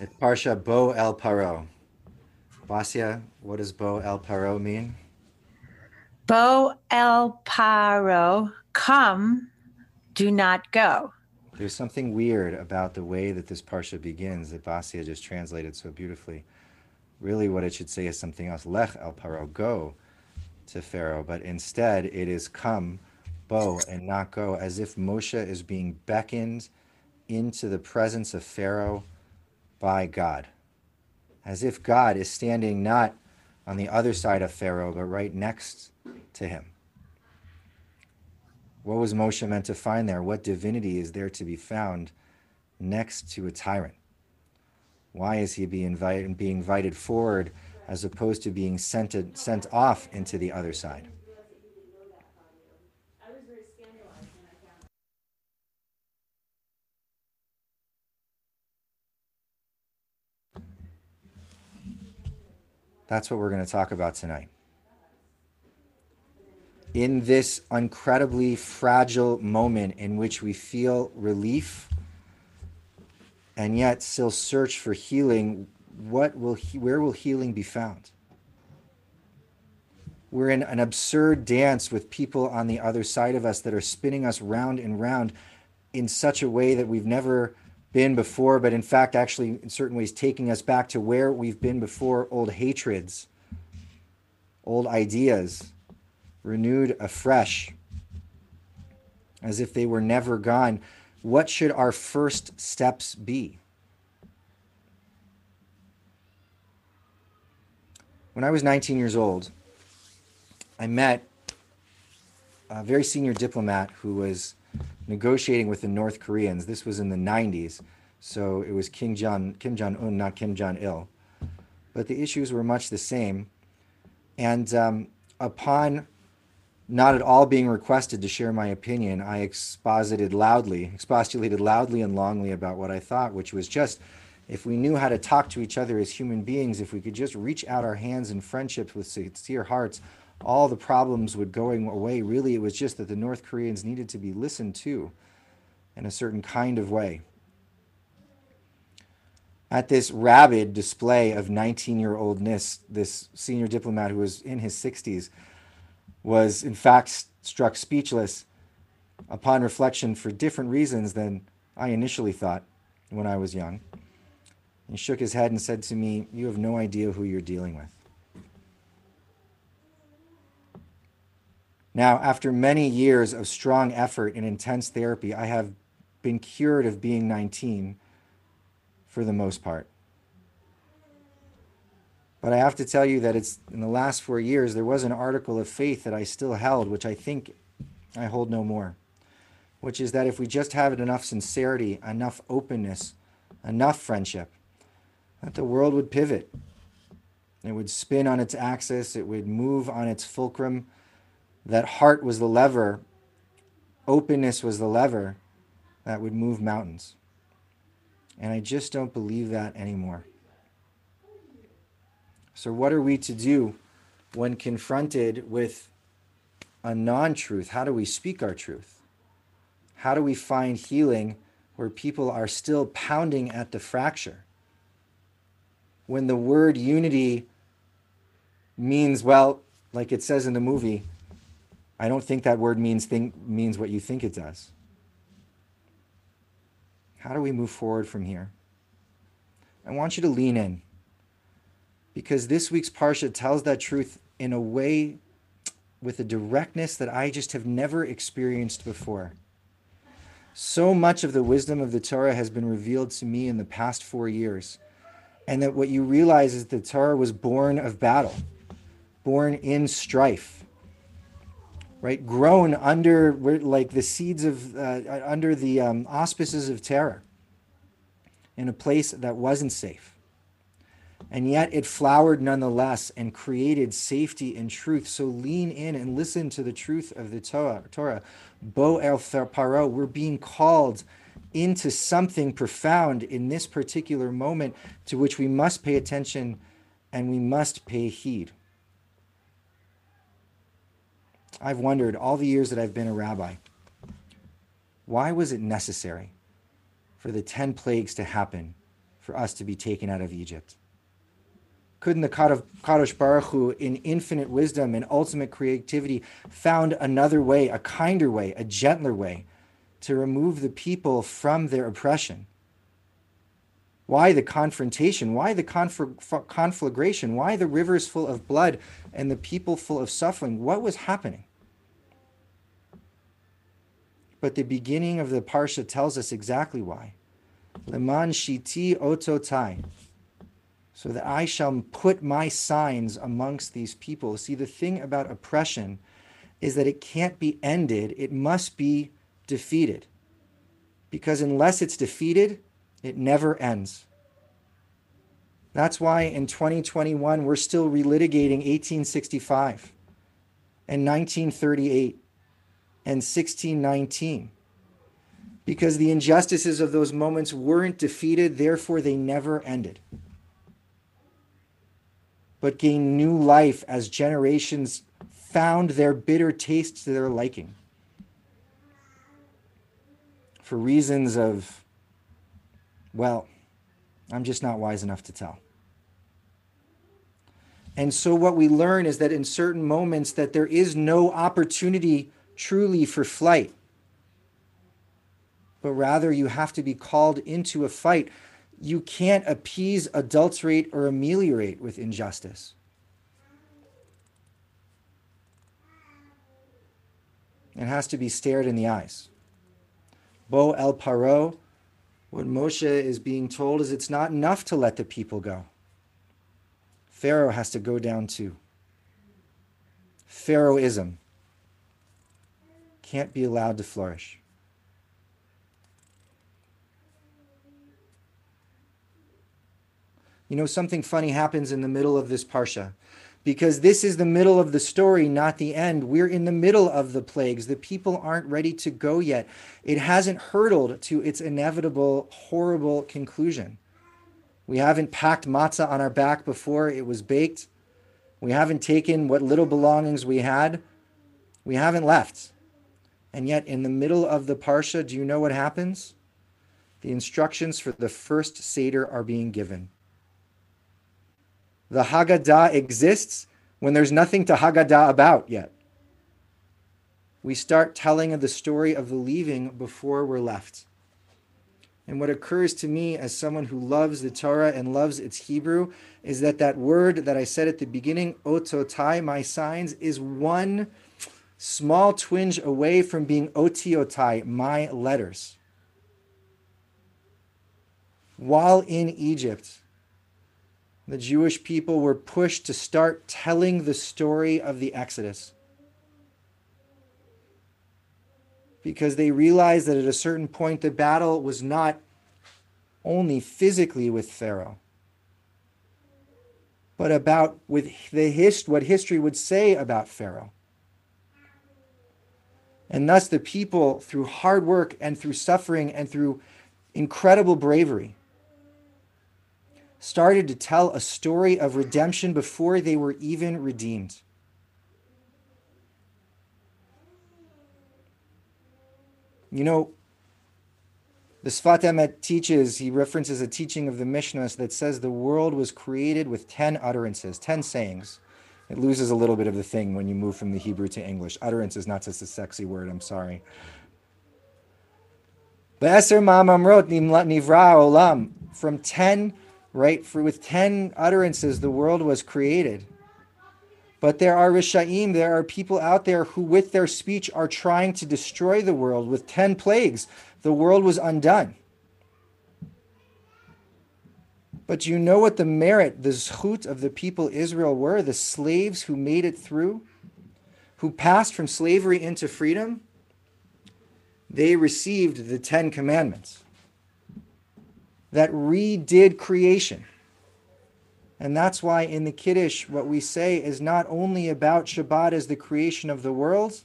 It's Parsha Bo El Paro. Basia, what does Bo El Paro mean? Bo El Paro, come, do not go. There's something weird about the way that this Parsha begins that Basia just translated so beautifully. Really, what it should say is something else. Lech El Paro, go to Pharaoh. But instead, it is come, Bo, and not go, as if Moshe is being beckoned into the presence of Pharaoh by God. As if God is standing not on the other side of Pharaoh, but right next to him. What was Moshe meant to find there? What divinity is there to be found next to a tyrant? Why is he being invited, being invited forward as opposed to being sent, sent off into the other side? That's what we're going to talk about tonight. In this incredibly fragile moment in which we feel relief and yet still search for healing, what will he, where will healing be found? We're in an absurd dance with people on the other side of us that are spinning us round and round in such a way that we've never been before, but in fact, actually, in certain ways, taking us back to where we've been before old hatreds, old ideas, renewed afresh, as if they were never gone. What should our first steps be? When I was 19 years old, I met a very senior diplomat who was negotiating with the North Koreans. This was in the 90s, so it was Kim Jong Kim Jong Un, not Kim Jong Il. But the issues were much the same. And um, upon not at all being requested to share my opinion, I exposited loudly, expostulated loudly and longly about what I thought, which was just if we knew how to talk to each other as human beings, if we could just reach out our hands in friendship with sincere hearts, all the problems would going away. Really, it was just that the North Koreans needed to be listened to in a certain kind of way. At this rabid display of 19 year oldness, this senior diplomat who was in his 60s was, in fact, struck speechless upon reflection for different reasons than I initially thought when I was young. He shook his head and said to me, You have no idea who you're dealing with. Now, after many years of strong effort and intense therapy, I have been cured of being 19 for the most part. But I have to tell you that it's in the last four years, there was an article of faith that I still held, which I think I hold no more, which is that if we just have enough sincerity, enough openness, enough friendship, that the world would pivot. It would spin on its axis, it would move on its fulcrum that heart was the lever, openness was the lever that would move mountains. And I just don't believe that anymore. So, what are we to do when confronted with a non truth? How do we speak our truth? How do we find healing where people are still pounding at the fracture? When the word unity means, well, like it says in the movie, I don't think that word means think means what you think it does. How do we move forward from here? I want you to lean in because this week's Parsha tells that truth in a way with a directness that I just have never experienced before. So much of the wisdom of the Torah has been revealed to me in the past four years. And that what you realize is the Torah was born of battle, born in strife right? Grown under like the seeds of uh, under the um, auspices of terror, in a place that wasn't safe, and yet it flowered nonetheless and created safety and truth. So lean in and listen to the truth of the Torah. Torah, Bo El Paro, we're being called into something profound in this particular moment to which we must pay attention and we must pay heed. I've wondered all the years that I've been a rabbi, why was it necessary for the 10 plagues to happen for us to be taken out of Egypt? Couldn't the Kadosh Baruch Hu, in infinite wisdom and ultimate creativity, found another way, a kinder way, a gentler way to remove the people from their oppression? Why the confrontation? Why the conflagration? Why the rivers full of blood and the people full of suffering? What was happening? But the beginning of the Parsha tells us exactly why. Leman shiti ototai so that I shall put my signs amongst these people. See, the thing about oppression is that it can't be ended, it must be defeated. Because unless it's defeated, it never ends. That's why in 2021, we're still relitigating 1865 and 1938 and 1619 because the injustices of those moments weren't defeated, therefore, they never ended but gained new life as generations found their bitter taste to their liking. For reasons of, well, I'm just not wise enough to tell. And so what we learn is that in certain moments that there is no opportunity truly for flight. But rather you have to be called into a fight you can't appease, adulterate, or ameliorate with injustice. It has to be stared in the eyes. Bo el Paro, what Moshe is being told is it's not enough to let the people go. Pharaoh has to go down too. Pharaohism can't be allowed to flourish. You know, something funny happens in the middle of this Parsha because this is the middle of the story, not the end. We're in the middle of the plagues. The people aren't ready to go yet. It hasn't hurtled to its inevitable, horrible conclusion. We haven't packed matzah on our back before it was baked. We haven't taken what little belongings we had. We haven't left. And yet, in the middle of the Parsha, do you know what happens? The instructions for the first Seder are being given. The Haggadah exists when there's nothing to Haggadah about yet. We start telling of the story of the leaving before we're left. And what occurs to me as someone who loves the Torah and loves its Hebrew is that that word that I said at the beginning, ototai, my signs, is one small twinge away from being otiotai, my letters. While in Egypt, the Jewish people were pushed to start telling the story of the Exodus. Because they realized that at a certain point, the battle was not only physically with Pharaoh, but about with the hist- what history would say about Pharaoh. And thus, the people, through hard work and through suffering and through incredible bravery, started to tell a story of redemption before they were even redeemed. You know, the Sfat Emet teaches, he references a teaching of the Mishnah that says the world was created with 10 utterances, 10 sayings. It loses a little bit of the thing when you move from the Hebrew to English. Utterance is not just a sexy word, I'm sorry. From 10 right? For with 10 utterances, the world was created. But there are Rishaim, there are people out there who, with their speech, are trying to destroy the world. With 10 plagues, the world was undone. But you know what the merit, the zchut of the people Israel were? The slaves who made it through, who passed from slavery into freedom? They received the Ten Commandments that redid creation. And that's why in the Kiddush, what we say is not only about Shabbat as the creation of the world,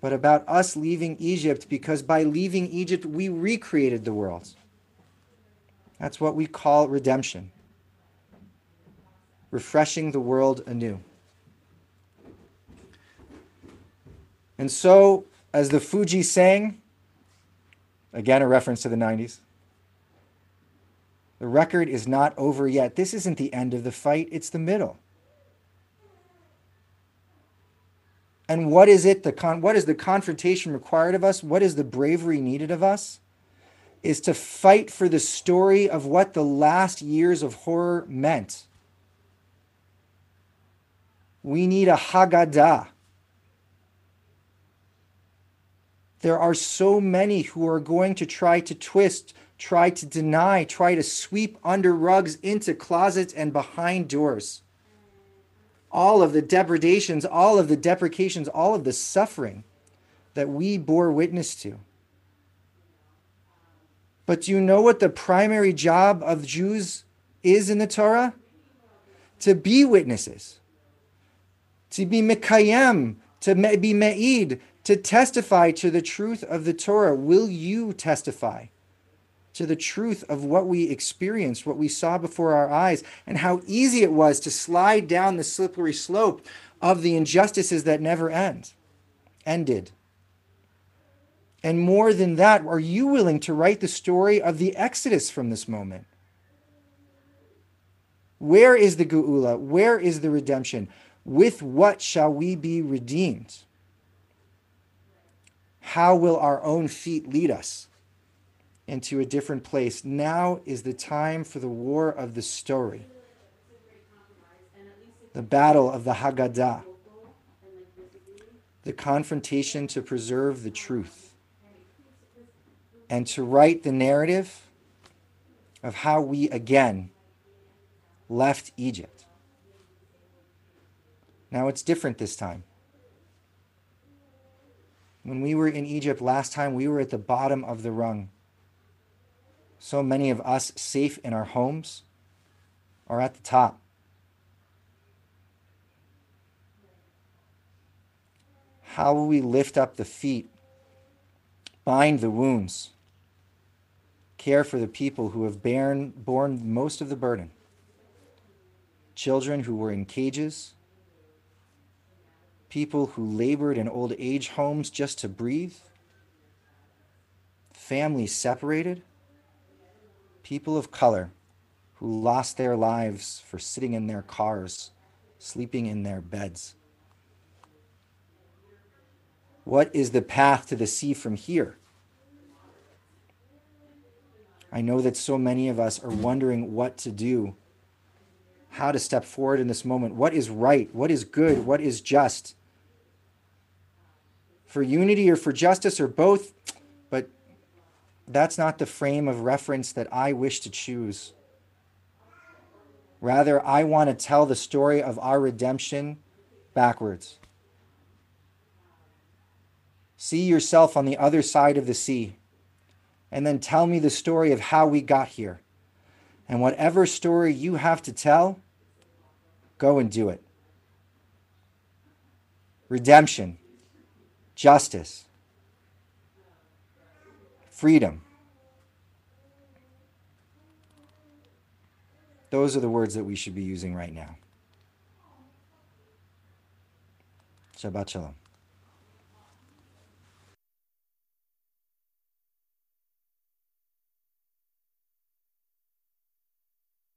but about us leaving Egypt, because by leaving Egypt, we recreated the world. That's what we call redemption refreshing the world anew. And so, as the Fugees sang, Again, a reference to the 90s. The record is not over yet. This isn't the end of the fight, it's the middle. And what is it the con- what is the confrontation required of us? What is the bravery needed of us? Is to fight for the story of what the last years of horror meant. We need a Haggadah. There are so many who are going to try to twist, try to deny, try to sweep under rugs into closets and behind doors. All of the depredations, all of the deprecations, all of the suffering that we bore witness to. But do you know what the primary job of Jews is in the Torah? To be witnesses, to be Mekayem, to be Me'id, to testify to the truth of the Torah. Will you testify to the truth of what we experienced, what we saw before our eyes, and how easy it was to slide down the slippery slope of the injustices that never end, ended? And more than that, are you willing to write the story of the Exodus from this moment? Where is the Geula? Where is the redemption? With what shall we be redeemed? How will our own feet lead us into a different place? Now is the time for the war of the story, the battle of the Haggadah, the confrontation to preserve the truth, and to write the narrative of how we again left Egypt. Now it's different this time. When we were in Egypt last time, we were at the bottom of the rung. So many of us safe in our homes are at the top. How will we lift up the feet, bind the wounds, care for the people who have borne, borne most of the burden? Children who were in cages, people who labored in old age homes just to breathe, families separated, people of color who lost their lives for sitting in their cars, sleeping in their beds. What is the path to the sea from here? I know that so many of us are wondering what to do, how to step forward in this moment. What is right? What is good? What is just? For unity or for justice or both, but that's not the frame of reference that I wish to choose. Rather, I want to tell the story of our redemption backwards. See yourself on the other side of the sea, and then tell me the story of how we got here. And whatever story you have to tell, go and do it. Redemption justice, freedom. Those are the words that we should be using right now. Shabbat Shalom.